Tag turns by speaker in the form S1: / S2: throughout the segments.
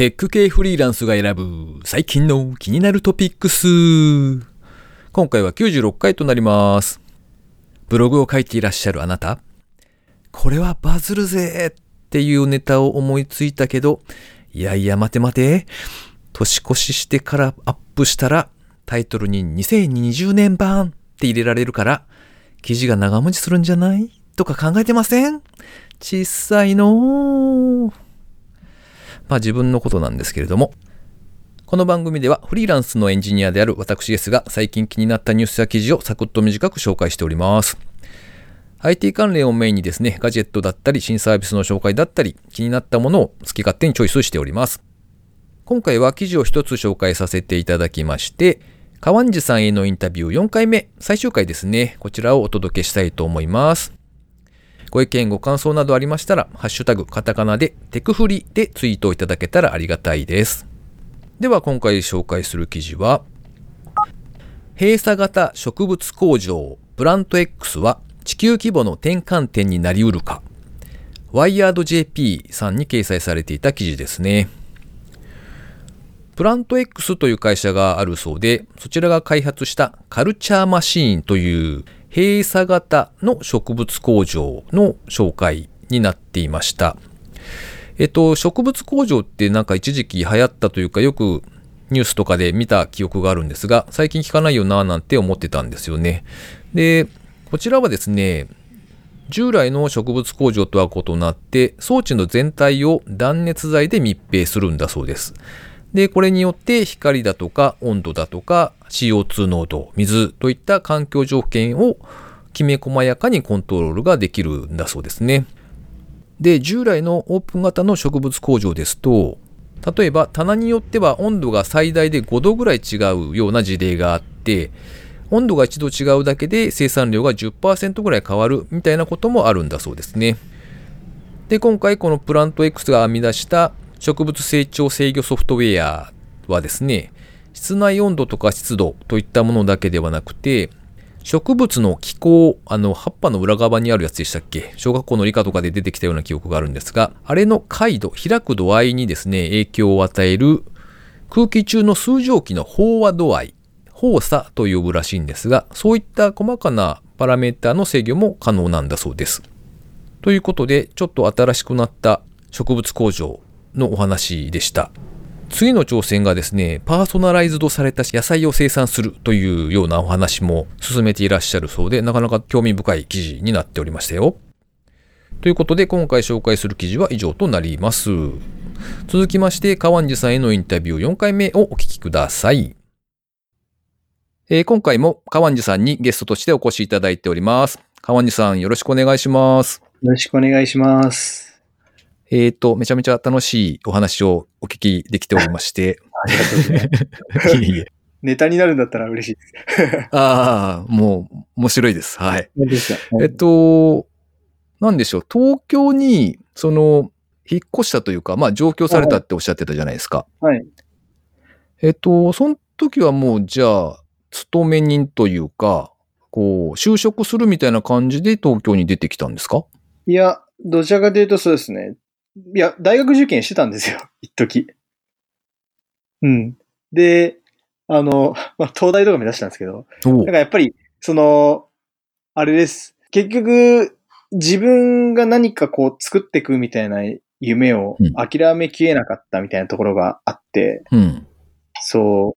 S1: テック系フリーランスが選ぶ最近の気になるトピックス。今回は96回となります。ブログを書いていらっしゃるあなた。これはバズるぜっていうネタを思いついたけど、いやいや待て待て。年越ししてからアップしたらタイトルに2020年版って入れられるから、記事が長持ちするんじゃない？とか考えてません？小さいのー。まあ自分のことなんですけれども、この番組ではフリーランスのエンジニアである私ですが最近気になったニュースや記事をサクッと短く紹介しております。IT 関連をメインにですね、ガジェットだったり新サービスの紹介だったり気になったものを好き勝手にチョイスしております。今回は記事を一つ紹介させていただきまして、川地さんへのインタビュー4回目、最終回ですね、こちらをお届けしたいと思います。ご意見、ご感想などありましたら、ハッシュタグ、カタカナで、テクフリでツイートいただけたらありがたいです。では、今回紹介する記事は、閉鎖型植物工場、プラント X は地球規模の転換点になりうるか。ワイヤード JP さんに掲載されていた記事ですね。プラント X という会社があるそうで、そちらが開発したカルチャーマシーンという閉鎖型の植物工場の紹介になっていました。えっと、植物工場ってなんか一時期流行ったというかよくニュースとかで見た記憶があるんですが、最近聞かないよなぁなんて思ってたんですよね。で、こちらはですね、従来の植物工場とは異なって装置の全体を断熱材で密閉するんだそうです。で、これによって光だとか温度だとか CO2 濃度、水といった環境条件をきめ細やかにコントロールができるんだそうですね。で、従来のオープン型の植物工場ですと、例えば棚によっては温度が最大で5度ぐらい違うような事例があって、温度が1度違うだけで生産量が10%ぐらい変わるみたいなこともあるんだそうですね。で、今回このプラント X が編み出した植物成長制御ソフトウェアはですね、室内温度とか湿度といったものだけではなくて、植物の気候、あの、葉っぱの裏側にあるやつでしたっけ？小学校の理科とかで出てきたような記憶があるんですが、あれの解度、開く度合いにですね、影響を与える空気中の数蒸気の飽和度合い、放射と呼ぶらしいんですが、そういった細かなパラメータの制御も可能なんだそうです。ということで、ちょっと新しくなった植物工場のお話でした。次の挑戦がですね、パーソナライズドされた野菜を生産するというようなお話も進めていらっしゃるそうで、なかなか興味深い記事になっておりましたよ。ということで、今回紹介する記事は以上となります。続きまして、川地さんへのインタビュー4回目をお聞きください。えー今回も川地さんにゲストとしてお越しいただいております。川地さん、よろしくお願いします。
S2: よろしくお願いします。
S1: えっ、と、めちゃめちゃ楽しいお話をお聞きできておりまして。
S2: ありがとうございます。
S1: いえいえ。
S2: ネタになるんだったら嬉しいです。
S1: ああ、もう面白いです。はい。えっと、なんでしょう、東京に、その、引っ越したというか、まあ上京されたっておっしゃってたじゃないですか。
S2: はい。
S1: えっと、その時はもう、じゃあ、勤め人というか、こう、就職するみたいな感じで東京に出てきたんですか？
S2: いや、どちらかというとそうですね。いや、大学受験してたんですよ。一時。うん。で、あの、まあ、東大とか目指したんですけど、
S1: お
S2: なんかやっぱり、その、あれです。結局、自分が何かこう作っていくみたいな夢を
S1: うん
S2: 諦めきれなかったみたいなところがあって、
S1: うん。
S2: そ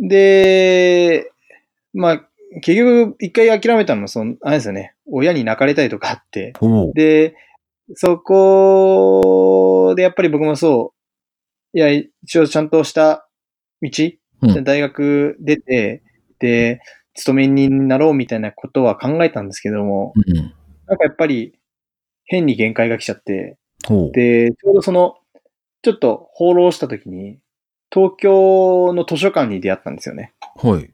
S2: う。で、まあ、結局、一回諦めたのも、その、あれですよね、親に泣かれたりとかあって、で、そこでやっぱり僕もそう、いや、一応ちゃんとした道、
S1: うん
S2: 大学出て、で、勤め人になろうみたいなことは考えたんですけども、
S1: うん。
S2: なんかやっぱり変に限界が来ちゃって、で、ちょうどその、ちょっと放浪した時に、東京の図書館に出会ったんですよね。
S1: はい。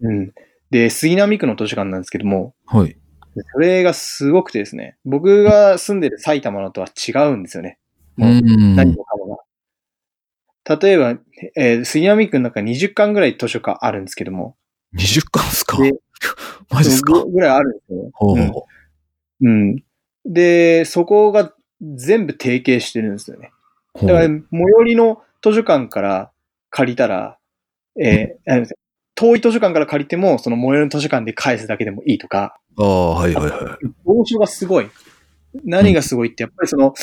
S2: うん。で、杉並区の図書館なんですけども、
S1: はい。
S2: それがすごくてですね、僕が住んでる埼玉のとは違うんですよね。
S1: う
S2: もう、何もかもが。例えば、えー杉並区の中に20巻ぐらい図書館あるんですけども、
S1: 20巻っすか？
S2: で
S1: マジっすか？
S2: ぐぐらいあるんですよ。
S1: ほう
S2: うんうん。で、そこが全部提携してるんですよね。
S1: ほう
S2: だから、最寄りの図書館から借りたら、えー遠い図書館から借りても、その最寄りの図書館で返すだけでもいいとか、
S1: ああ、はいはいはい。
S2: 面白がすごい。何がすごいって、やっぱりその、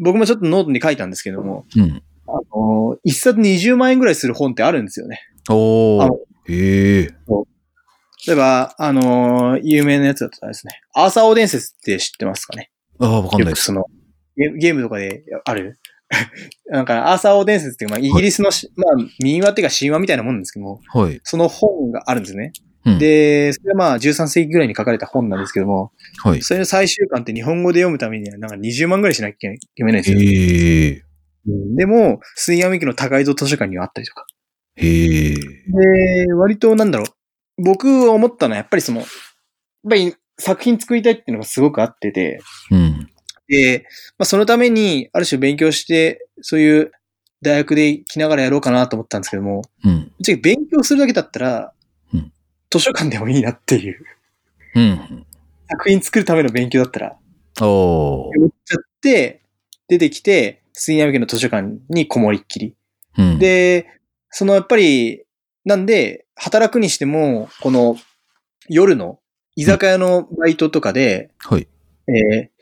S2: 僕もちょっとノートに書いたんですけども、
S1: うん。
S2: あの、一冊20万円ぐらいする本ってあるんですよね。あ
S1: おー。へえ。
S2: 例えば、あのー有名なやつだとですね、アーサー王伝説って知ってますかね？
S1: ああ、わかんないです。
S2: よくその、ゲゲームとかである？なんか、アーサー王伝説っていう、まあ、イギリスのし、まあ、民話っていうか神話みたいなもんですけども、
S1: はい。
S2: その本があるんですね。
S1: うん
S2: で、それはまあ、13世紀ぐらいに書かれた本なんですけども、
S1: はい。
S2: それの最終巻って日本語で読むためには、なんか20万ぐらいしなきゃ読めないんですよ。
S1: へえ。
S2: うんでも、杉山家の高井戸図書館にはあったりとか。
S1: へえ。
S2: で、割となんだろう。僕思ったのはやっぱりその、やっぱり作品作りたいっていうのがすごくあってて、
S1: うん。
S2: で、まあそのためにある種勉強して、そういう大学で来ながらやろうかなと思ったんですけども、
S1: うん。
S2: 勉強するだけだったら、
S1: うん
S2: 図書館でもいいなっていう。
S1: うん。
S2: 作品作るための勉強だったら、
S1: おー。
S2: 思っちゃって、出てきて、杉山家の図書館にこもりっきり。
S1: うん。
S2: で、そのやっぱり、なんで、働くにしても、この夜の居酒屋のバイトとかで、
S1: はい。
S2: えー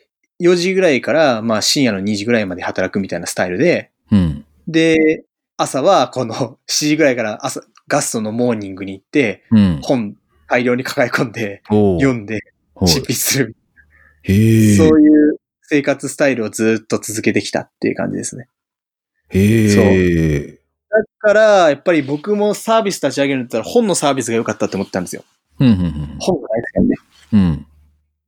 S2: 4時ぐらいから、まあ深夜の2時ぐらいまで働くみたいなスタイルで、
S1: うん。
S2: で、朝はこの 7時ぐらいから朝、ガストのモーニングに行って、
S1: うん。
S2: 本大量に抱え込んで。読んで、
S1: はい
S2: 執筆する。そういう生活スタイルをずっと続けてきたっていう感じですね。
S1: へえ。
S2: だから、やっぱり僕もサービス立ち上げるんだったら本のサービスが良かったって思ったんですよ。
S1: うん。うん。
S2: 本が大好きなんで。
S1: うん。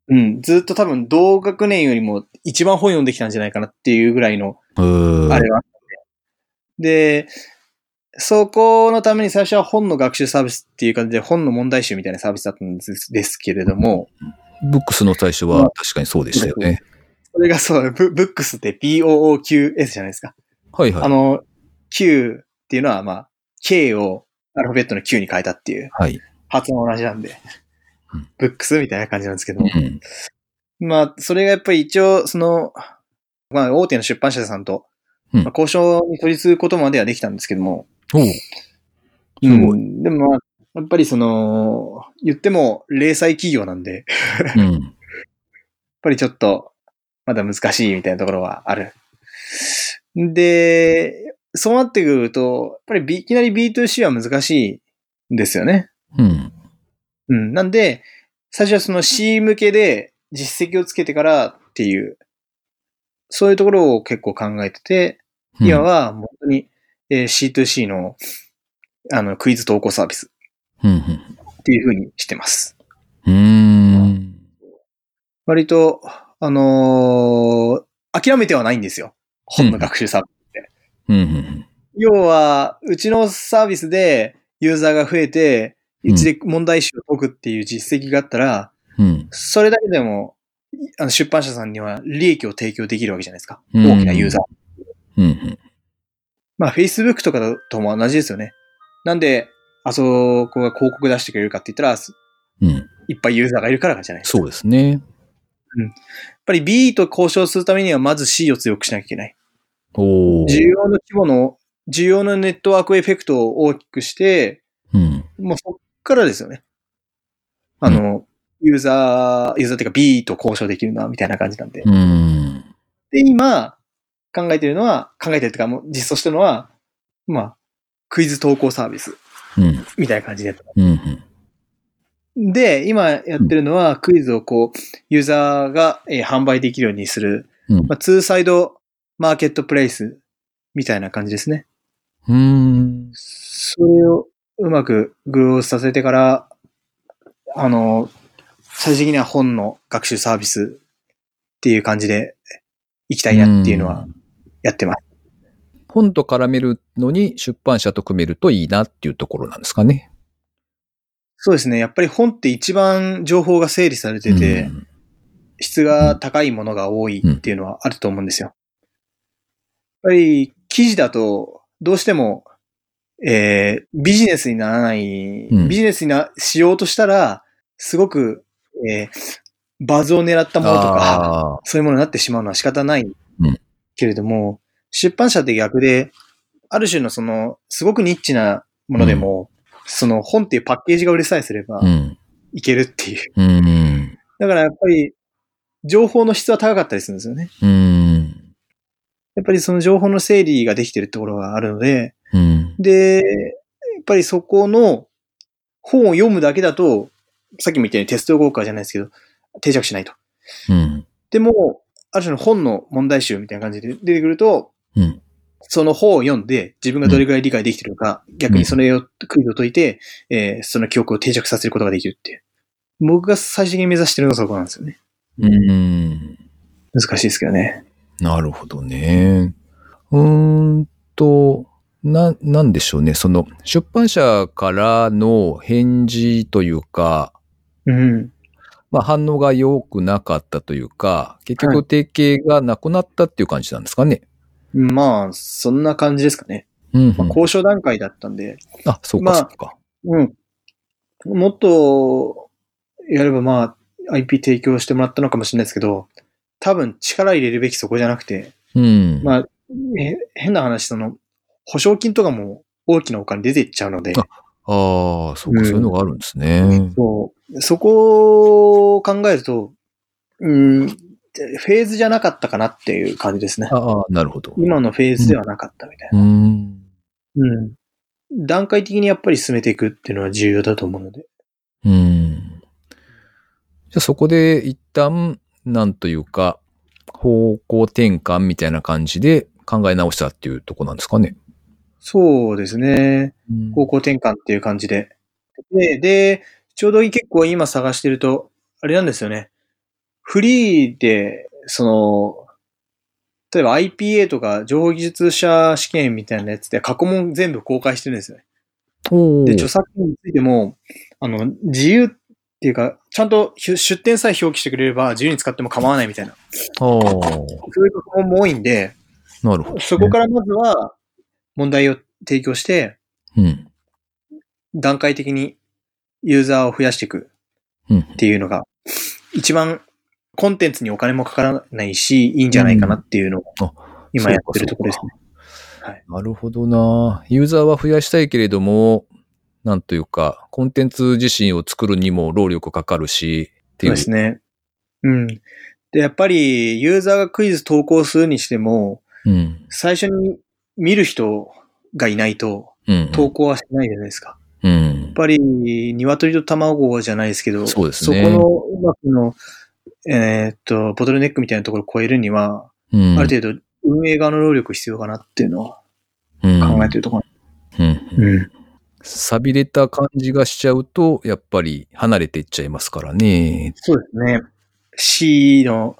S2: うん。ずっと多分同学年よりも一番本読んできたんじゃないかなっていうぐらいの、
S1: うん。
S2: あれがあったんで。で、そこのために最初は本の学習サービスっていう感じで本の問題集みたいなサービスだったんですですけれども、
S1: ブックスの最初は確かにそうでしたよね。
S2: それがそう、ブブックスって BOOQS じゃないですか。
S1: はいはい。
S2: あの、Q っていうのはまあ、K をアルファベットの Q に変えたっていう
S1: はい。
S2: 発音同じなんで
S1: うん、
S2: ブックスみたいな感じなんですけども、
S1: うん。
S2: まあ、それがやっぱり一応、その、まあ、大手の出版社さんと、
S1: うん
S2: まあ交渉に取り次ぐことまではできたんですけども、
S1: おう。
S2: うんでもまあ、やっぱりその、言っても、零細企業なんで、やっ
S1: うん。
S2: ぱりちょっと、まだ難しいみたいなところはある。で、そうなってくると、やっぱりいきなり B2C は難しいんですよね。
S1: うん。
S2: うん。なんで、最初はその C 向けで実績をつけてからっていう、そういうところを結構考えてて、今は本当にえー C2C のあのクイズ投稿サービス
S1: うん。
S2: っていう風にしてます。
S1: うん。うん。
S2: 割と、あのー諦めてはないんですよ。本の学習サービス。
S1: うん。
S2: 要は、うちのサービスでユーザーが増えて、うちで問題集を解くっていう実績があったら、
S1: うん。
S2: それだけでも、あの出版社さんには利益を提供できるわけじゃないですか。
S1: うん
S2: 大きなユーザー。
S1: うん。
S2: まあ、Facebook とかとも同じですよね。なんで、あそこが広告出してくれるかって言ったら、
S1: うん。
S2: いっぱいユーザーがいるからじゃないですか。
S1: そうですね。
S2: やっぱり B と交渉するためには、まず C を強くしなきゃいけない。
S1: おー。
S2: 需要の規模の、需要のネットワークエフェクトを大きくして、
S1: うん。
S2: もうそっからですよね。あの、ユーザー、ユーザーっていうか B と交渉できるな、みたいな感じなんで。
S1: うん。
S2: で、今、考えてるのは、考えてるっていうか、もう実装してるのは、まあ、クイズ投稿サービス、
S1: うん。
S2: みたいな感じで。
S1: うん。
S2: で、今やってるのは、クイズをこう、ユーザーが、えー販売できるようにする、
S1: うん
S2: まあ、ツーサイドマーケットプレイス、みたいな感じですね。
S1: うん。
S2: それをうまくグロースさせてから、あの、最終的には本の学習サービスっていう感じで行きたいなっていうのはやってます。
S1: 本と絡めるのに出版社と組めるといいなっていうところなんですかね。
S2: そうですね。やっぱり本って一番情報が整理されてて、
S1: うん
S2: 質が高いものが多いっていうのはあると思うんですよ。やっぱり記事だとどうしても、えービジネスにならない、
S1: うん
S2: ビジネスになしようとしたら、すごく、えーバズを狙ったものとか、そういうものになってしまうのは仕方ない
S1: うん
S2: けれども、出版社って逆で、ある種のその、すごくニッチなものでも、その本っていうパッケージが売れさえすれば
S1: うん。
S2: いけるっていう。
S1: うん。
S2: だからやっぱり、情報の質は高かったりするんですよね。
S1: うん。
S2: やっぱりその情報の整理ができてるところがあるので、
S1: うん。
S2: で、やっぱりそこの本を読むだけだと、さっきも言ったようにテスト効果じゃないですけど、定着しないと。
S1: うん。
S2: でも、ある種の本の問題集みたいな感じで出てくると、
S1: うん。
S2: その本を読んで自分がどれくらい理解できてるのか、逆にそれをクイズを解いて、えーその記憶を定着させることができるっていう。僕が最終的に目指してるのがそこなんですよね。
S1: うん。
S2: 難しいですけどね。
S1: なるほどね。うーんと、な、なんでしょうね。その、出版社からの返事というか、
S2: うん。
S1: まあ反応が良くなかったというか、結
S2: は
S1: 局提携がなくなったっていう感じなんですかね。
S2: まあ、そんな感じですかね。
S1: うん、うん
S2: まあ、交渉段階だったんで、
S1: あ、そう
S2: まあ
S1: か、そうか。
S2: うん。もっと、やればまあ、IP 提供してもらったのかもしれないですけど、多分力入れるべきそこじゃなくて、
S1: うん。
S2: まあ、え変な話、その、保証金とかも大きなお金出ていっちゃうので、
S1: あああ、そうか、
S2: うん
S1: そういうのがあるんですね。
S2: そうそこを考えると、うん、フェーズじゃなかったかなっていう感じですね。
S1: ああ、なるほど。
S2: 今のフェーズではなかったみたいうな。
S1: ん。
S2: うん。段階的にやっぱり進めていくっていうのは重要だと思うので。
S1: うん。じゃあそこで一旦、なんというか、方向転換みたいな感じで考え直したっていうとこなんですかね。
S2: そうですね。方向転換っていう感じで。で、で、ちょうど結構今探してると、あれなんですよね。フリーで、その、例えば IPA とか情報技術者試験みたいなやつで過去問全部公開してるんですよね。で、著作権についても、あの、自由っていうか、ちゃんと出出典さえ表記してくれれば自由に使っても構わないみたいな。そういう過去問も多いんで、
S1: なるほど、
S2: そこからまずは問題を提供して、
S1: うん。
S2: 段階的にユーザーを増やしていく
S1: うん。
S2: っていうのが、一番コンテンツにお金もかからないし、いいんじゃないかなっていうのを
S1: あ
S2: 今やってるところですね。
S1: なるほどな。ユーザーは増やしたいけれども、なんというか、コンテンツ自身を作るにも労力かかるし、っていうう。
S2: そですね。うん。で、やっぱりユーザーがクイズ投稿するにしても、
S1: うん。
S2: 最初に見る人がいないと
S1: うん。
S2: 投稿はしないじゃないですか。
S1: うん
S2: やっ。ぱり、鶏と卵じゃないですけど、
S1: そうですね
S2: そこのうまくの、えーっと、ボトルネックみたいなところを超えるには、
S1: うん。
S2: ある程度運営側の労力必要かなっていうのは
S1: うん
S2: 考えてるところ。
S1: うん。
S2: うん。
S1: 錆びれた感じがしちゃうと、やっぱり離れていっちゃいますからね。
S2: そうですね。C の、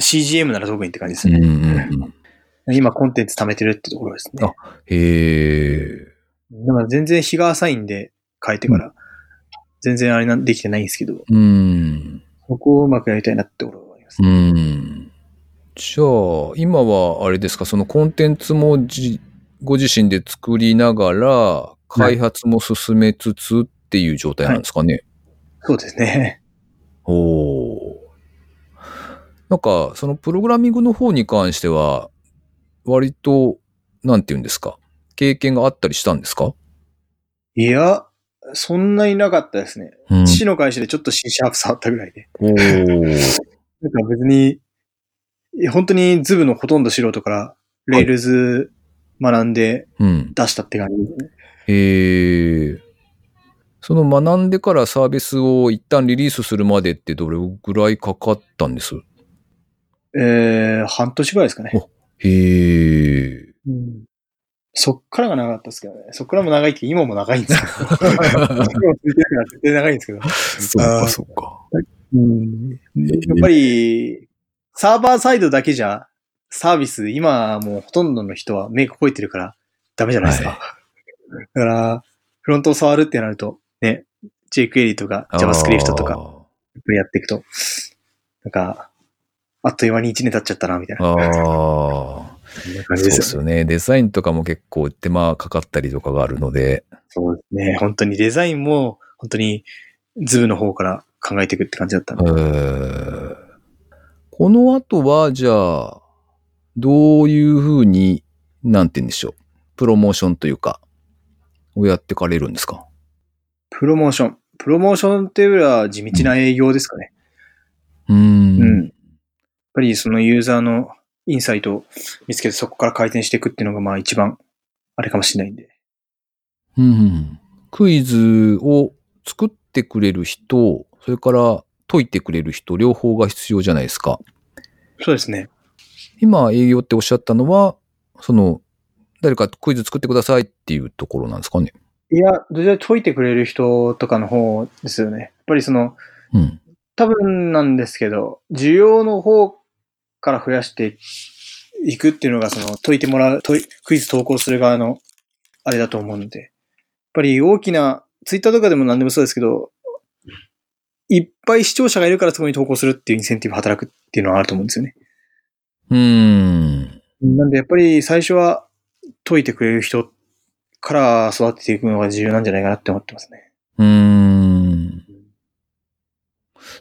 S2: CGM なら特にって感じです
S1: うんう
S2: ね。
S1: んうん。
S2: 今コンテンツ貯めてるってところですね
S1: あ。へえ。
S2: だから全然日が浅いんで変えてから、全然あれなんできてないんですけど、
S1: うん。
S2: そこをうまくやりたいなってところがあります。
S1: うん。じゃあ、今はあれですか、そのコンテンツもじご自身で作りながら、開発も進めつつっていう状態なんですかね？
S2: そうですね。
S1: おお。なんか、そのプログラミングの方に関しては、割と、なんて言うんですか、経験があったりしたんですか？
S2: いや、そんなになかったですね。
S1: うん。
S2: 父の会社でちょっと C シャープ触ったぐらいで。なんか別に、本当にズブのほとんど素人から、 Rails 学んで
S1: うん。
S2: 出したって感じですね。
S1: へえ。その学んでからサービスを一旦リリースするまでってどれぐらいかかったんです？
S2: えー、半年ぐらいですかね。
S1: へえ。
S2: うんそっからが長かったですけどね。そっからも長いって今も長いんですけど。今も続いてるから絶対長いんですけど。
S1: そう
S2: あー
S1: か、そうか。
S2: うんやっぱり、サーバーサイドだけじゃ、サービス、今もうほとんどの人はメイク覚えてるからダメじゃないですか。だから、フロントを触るってなると、ね、jQuery とか JavaScript とか、やっぱりやっていくと、なんか、あっという間に1年経っちゃったな、みたいな
S1: あー。ああ。
S2: そ
S1: うで
S2: じで
S1: すよね。デザインとかも結構手間かかったりとかがあるので。
S2: そうですね。本当にデザインも、本当にズブの方から考えていくって感じだったんで。
S1: えーこの後は、じゃあ、どういうふうに、なんて言うんでしょう。プロモーションというか、をやってかれるんですか？
S2: プロモーション。プロモーションっていうよりは地道な営業ですかね。
S1: うーん。
S2: うん。やっぱりそのユーザーのインサイトを見つけてそこから改善していくっていうのがまあ一番あれかもしれないんで。
S1: うんうん。クイズを作ってくれる人、それから解いてくれる人、両方が必要じゃないですか。
S2: そうですね。
S1: 今営業っておっしゃったのは、その、誰かクイズ作ってくださいっていうところなんですかね。
S2: いや、どちらか解いてくれる人とかの方ですよね。やっぱりその、
S1: うん。
S2: 多分なんですけど、需要の方から増やしていくっていうのが、その解いてもらう、クイズ投稿する側のあれだと思うので、やっぱり大きな、ツイッターとかでも何でもそうですけど、いっぱい視聴者がいるからそこに投稿するっていうインセンティブ働くっていうのはあると思うんですよね。
S1: うーん。
S2: なんでやっぱり最初は解いてくれる人から育てていくのが重要なんじゃないかなって思ってますね。
S1: うーん。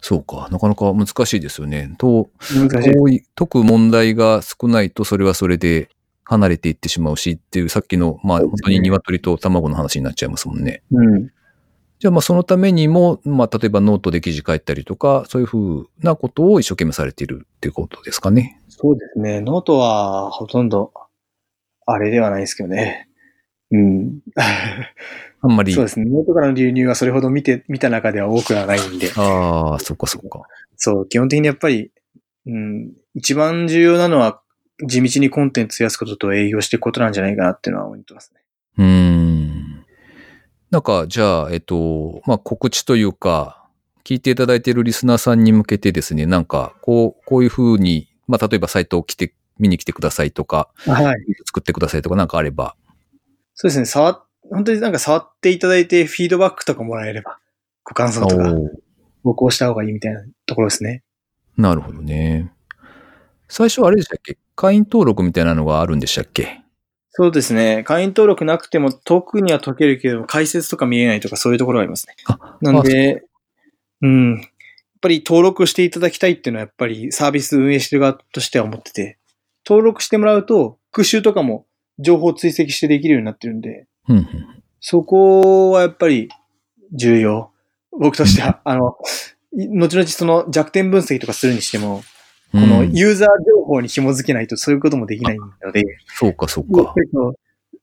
S1: そうか。なかなか難しいですよね。と、
S2: 難しい。
S1: 解く問題が少ないと、それはそれで離れていってしまうしっていう、さっきの、まあ、本当に鶏と卵の話になっちゃいますもんね。
S2: うん。
S1: じゃあ、まあ、そのためにも、まあ、例えばノートで記事書いたりとか、そういうふうなことを一生懸命されているっていうことですかね。
S2: そうですね。ノートはほとんど、あれではないですけどね。うん。
S1: あんまり。
S2: そうですね。ノートからの流入はそれほど見て、見た中では多くはないんで。
S1: ああ、そっかそっか。
S2: そう、基本的にやっぱり、うん、一番重要なのは、地道にコンテンツ増やすことと営業していくことなんじゃないかなっていうのは思ってますね。
S1: うーん。なんか、じゃあ、えっと、まあ、告知というか、聞いていただいているリスナーさんに向けてですね、なんか、こう、こういうふうに、まあ、例えばサイトを来て、見に来てくださいとか、
S2: はい。
S1: 作ってくださいとかなんかあれば。
S2: そうですね。触っ、本当になんか触っていただいてフィードバックとかもらえれば、ご感想とか、
S1: おー
S2: 僕こうした方がいいみたいなところですね。
S1: なるほどね。最初はあれでしたっけ？会員登録みたいなのがあるんでしたっけ？
S2: そうですね。会員登録なくても特には解けるけど、解説とか見えないとかそういうところがありますね。
S1: あ
S2: なんで、うん。やっぱり登録していただきたいっていうのはやっぱりサービス運営してる側としては思ってて、登録してもらうと復習とかも情報追跡してできるようになってるんで、
S1: うんうん。
S2: そこはやっぱり重要。僕としては、あの、い後々その弱点分析とかするにしても、この
S1: うん
S2: ユーザー情報に紐づけないとそういうこともできないので、
S1: そうか、そうか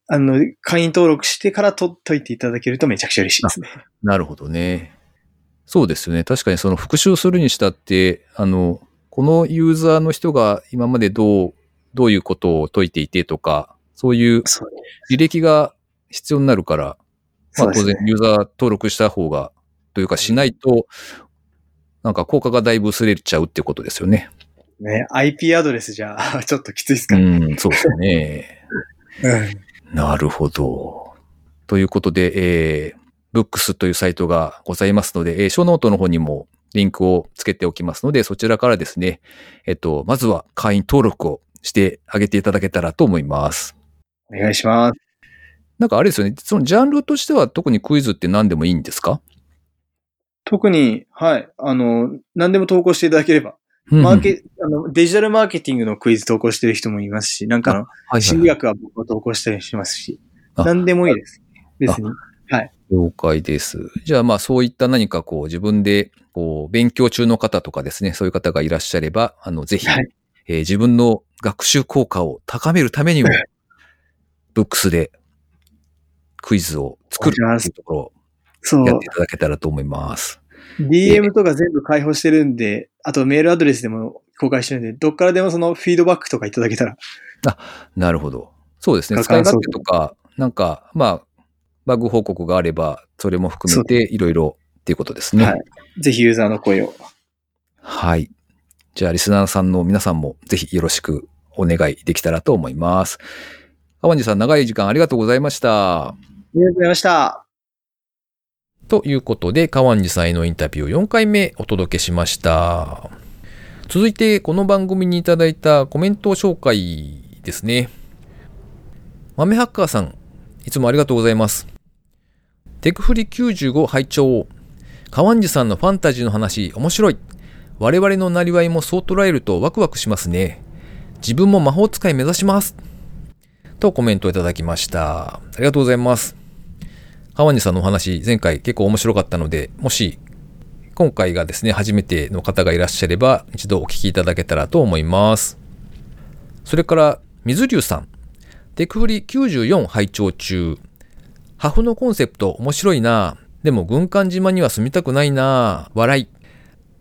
S2: あの、会員登録してからと解いていただけるとめちゃくちゃ嬉しいですね。
S1: なるほどね。そうですよね。確かにその復習するにしたって、あの、このユーザーの人が今までどう、どういうことを解いていてとか、そういう履歴が必要になるから、まあ当然ユーザー登録した方が、というかしないと、なんか効果がだいぶ薄れちゃうってことですよね。
S2: ね。IP アドレスじゃ ちょっときついです
S1: う
S2: かね。
S1: ん、そうですね。
S2: うん
S1: なるほど。ということで、えー、ブックスというサイトがございますので、えー、ショーノートの方にもリンクをつけておきますので、そちらからですね、えっと、まずは会員登録をしてあげていただけたらと思います。
S2: お願いします。
S1: なんかあれですよね、そのジャンルとしては特にクイズって何でもいいんですか？
S2: 特に、はい、あの、何でも投稿していただければ。マーケ、あの、デジタルマーケティングのクイズ投稿してる人もいますし、なんかあの、
S1: はいはい。
S2: 心理学は僕は投稿したりしますし、
S1: あ。
S2: 何でもいいです。別に。
S1: 了解です。じゃあまあそういった何かこう自分でこう勉強中の方とかですね、そういう方がいらっしゃれば、あのぜひ、
S2: はい。
S1: えー自分の学習効果を高めるためにも
S2: はい、
S1: ブックスでクイズを作るっていうところをやっていただけたらと思います。
S2: DM とか全部開放してるんで、あとメールアドレスでも公開してるんで、どっからでもそのフィードバックとかいただけたら。
S1: なるほど。そうですね。
S2: が
S1: 使い勝手とか、なんか、まあ、バグ報告があれば、それも含めていろいろっていうことですね。
S2: はいぜひユーザーの声を。
S1: はい。じゃあ、リスナーさんの皆さんもぜひよろしくお願いできたらと思います。川地さん、長い時間ありがとうございました。
S2: ありがとうございました。
S1: ということで、川地さんへのインタビューを4回目お届けしました。続いて、この番組にいただいたコメント紹介ですね。豆ハッカーさん、いつもありがとうございます。テクフリ95拝聴川地さんのファンタジーの話、面白い。我々のなりわいもそう捉えるとワクワクしますね。自分も魔法使い目指します。とコメントいただきました。ありがとうございます。川西さんのお話、前回結構面白かったので、もし今回がですね、初めての方がいらっしゃれば、一度お聞きいただけたらと思います。それから、水流さん。テクフリ94拝聴中。ハフのコンセプト面白いなでも軍艦島には住みたくないな笑い。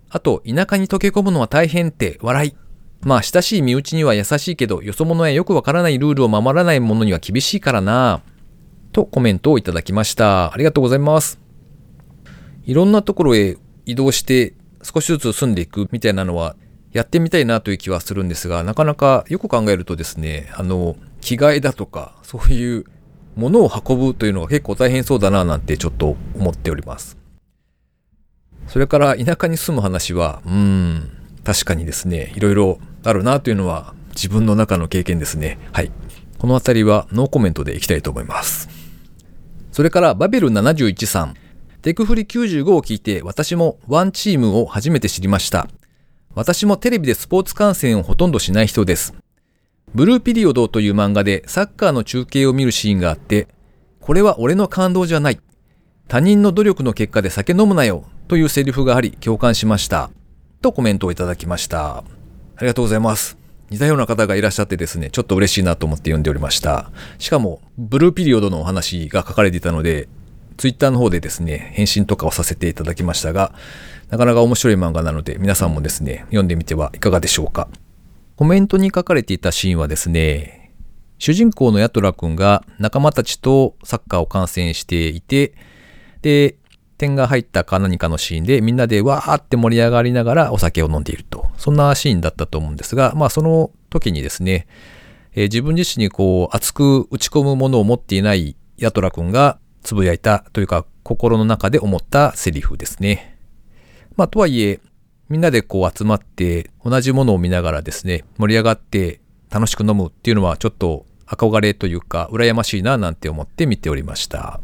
S1: あと、田舎に溶け込むのは大変って笑い。まあ、親しい身内には優しいけど、よそ者やよくわからないルールを守らない者には厳しいからなとコメントをいただきました。ありがとうございます。いろんなところへ移動して少しずつ住んでいくみたいなのはやってみたいなという気はするんですが、なかなかよく考えるとですね、あの、着替えだとか、そういうものを運ぶというのが結構大変そうだななんてちょっと思っております。それから田舎に住む話は、うーん、確かにですね、いろいろあるなというのは自分の中の経験ですね。はい。このあたりはノーコメントでいきたいと思います。それからバベル71さん。テクフリ95を聞いて私もワンチームを初めて知りました。私もテレビでスポーツ観戦をほとんどしない人です。ブルーピリオドという漫画でサッカーの中継を見るシーンがあって、これは俺の感動じゃない。他人の努力の結果で酒飲むなよというセリフがあり共感しました。とコメントをいただきました。ありがとうございます。似たような方がいらっしゃってですね、ちょっと嬉しいなと思って読んでおりました。しかも、ブルーピリオドのお話が書かれていたので、ツイッターの方でですね、返信とかをさせていただきましたが、なかなか面白い漫画なので、皆さんもですね、読んでみてはいかがでしょうか。コメントに書かれていたシーンはですね、主人公のヤトラくんが仲間たちとサッカーを観戦していて、で、点が入ったか何かのシーンでみんなでわーって盛り上がりながらお酒を飲んでいると。そんなシーンだったと思うんですが、まあその時にですね、えー自分自身にこう熱く打ち込むものを持っていないヤトラくんがつぶやいたというか心の中で思ったセリフですね。まあとはいえ、みんなでこう集まって同じものを見ながらですね、盛り上がって楽しく飲むっていうのはちょっと憧れというか羨ましいななんて思って見ておりました。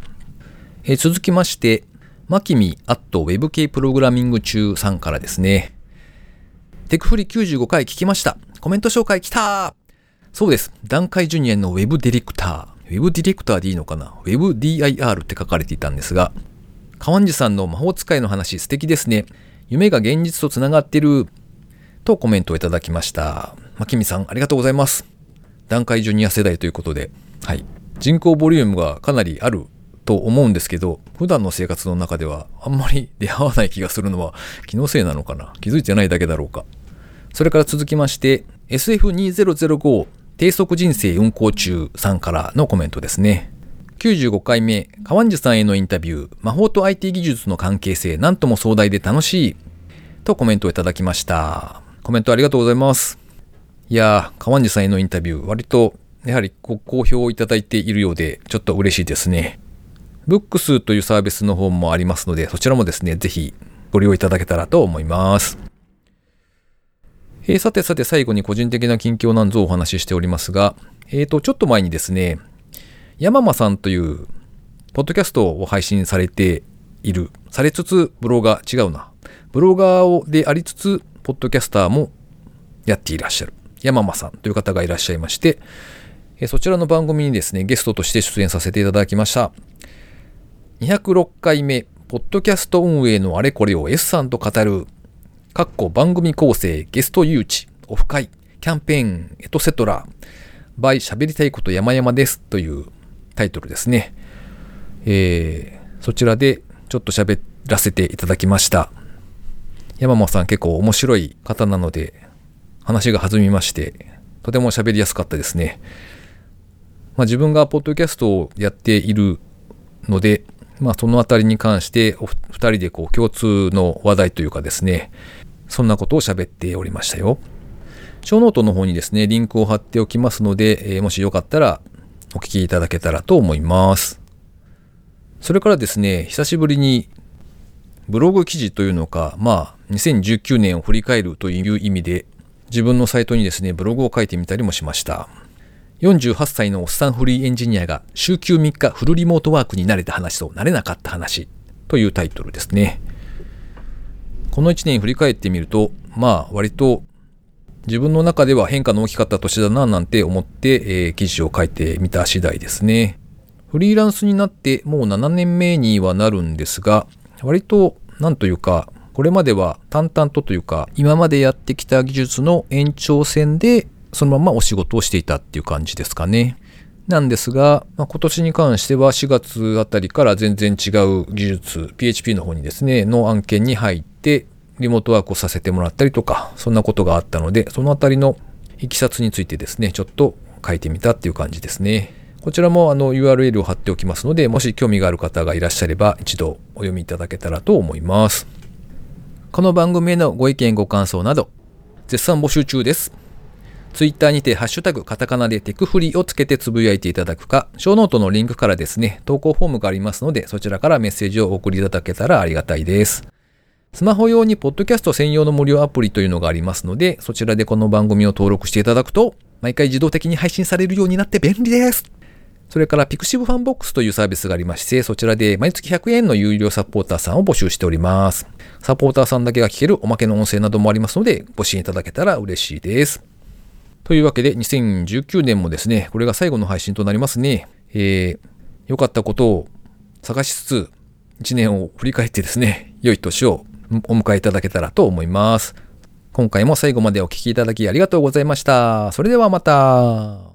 S1: えー続きまして、マキミアットウェブ系プログラミング中さんからですね。テクフリ95回聞きました。コメント紹介来たそうです。段階ジュニアのウェブディレクター。ウェブディレクターでいいのかな？ウェブ DIR って書かれていたんですが、川地さんの魔法使いの話素敵ですね。夢が現実とつながってる。とコメントをいただきました。マキミさん、ありがとうございます。段階ジュニア世代ということで、はい。人口ボリュームがかなりあると思うんですけど、普段の生活の中ではあんまり出会わない気がするのは気のせいなのかな？気づいてないだけだろうか。それから続きまして、SF2005 低速人生運行中さんからのコメントですね。95回目、川地さんへのインタビュー、魔法と IT 技術の関係性、なんとも壮大で楽しい。とコメントをいただきました。コメントありがとうございます。いやー、川地さんへのインタビュー、割と、やはりご好評をいただいているようで、ちょっと嬉しいですね。ブックスというサービスの方もありますので、そちらもですね、ぜひご利用いただけたらと思います。えーさてさて最後に個人的な近況なんぞをお話ししておりますが、えっ、と、ちょっと前にですね、山間さんという、ポッドキャストを配信されている、されつつ、ブロガー、違うな。ブロガーをでありつつ、ポッドキャスターもやっていらっしゃる、山間さんという方がいらっしゃいまして、えーそちらの番組にですね、ゲストとして出演させていただきました。206回目、ポッドキャスト運営のあれこれを S さんと語る、かっこ番組構成、ゲスト誘致、オフ会、キャンペーン、エトセトラ、 by 喋りたいこと山々ですというタイトルですね。えー、そちらでちょっと喋らせていただきました。山々さん結構面白い方なので、話が弾みまして、とても喋りやすかったですね。まあ、自分がポッドキャストをやっているので、まあ、そのあたりに関してお二人でこう共通の話題というかですね、そんなことを喋っておりましたよ。ショーノートの方にですね、リンクを貼っておきますので、えーもしよかったらお聞きいただけたらと思います。それからですね、久しぶりにブログ記事というのか、まあ、2019年を振り返るという意味で、自分のサイトにですね、ブログを書いてみたりもしました。48歳のおっさんフリーエンジニアが週休3日フルリモートワークに慣れた話と慣れなかった話というタイトルですね。この1年振り返ってみると、まあ割と自分の中では変化の大きかった年だななんて思って、えー、記事を書いてみた次第ですね。フリーランスになってもう7年目にはなるんですが、割となんというか、これまでは淡々とというか、今までやってきた技術の延長線でそのままお仕事をしていたっていう感じですかね。なんですが、まあ、今年に関しては4月あたりから全然違う技術、PHP の方にですね、の案件に入って、リモートワークをさせてもらったりとか、そんなことがあったので、そのあたりのいきさつについてですね、ちょっと書いてみたっていう感じですね。こちらもあの URL を貼っておきますので、もし興味がある方がいらっしゃれば一度お読みいただけたらと思います。この番組へのご意見ご感想など、絶賛募集中です。ツイッターにてハッシュタグカタカナでテクフリをつけてつぶやいていただくか、ショーノートのリンクからですね、投稿フォームがありますので、そちらからメッセージをお送りいただけたらありがたいです。スマホ用にポッドキャスト専用の無料アプリというのがありますので、そちらでこの番組を登録していただくと、毎回自動的に配信されるようになって便利です。それから、ピクシブファンボックスというサービスがありまして、そちらで毎月100円の有料サポーターさんを募集しております。サポーターさんだけが聞けるおまけの音声などもありますので、ご支援いただけたら嬉しいです。というわけで、2019年もですね、これが最後の配信となりますね。えー、良かったことを探しつつ、一年を振り返ってですね、良い年をお迎えいただけたらと思います。今回も最後までお聴きいただきありがとうございました。それではまた。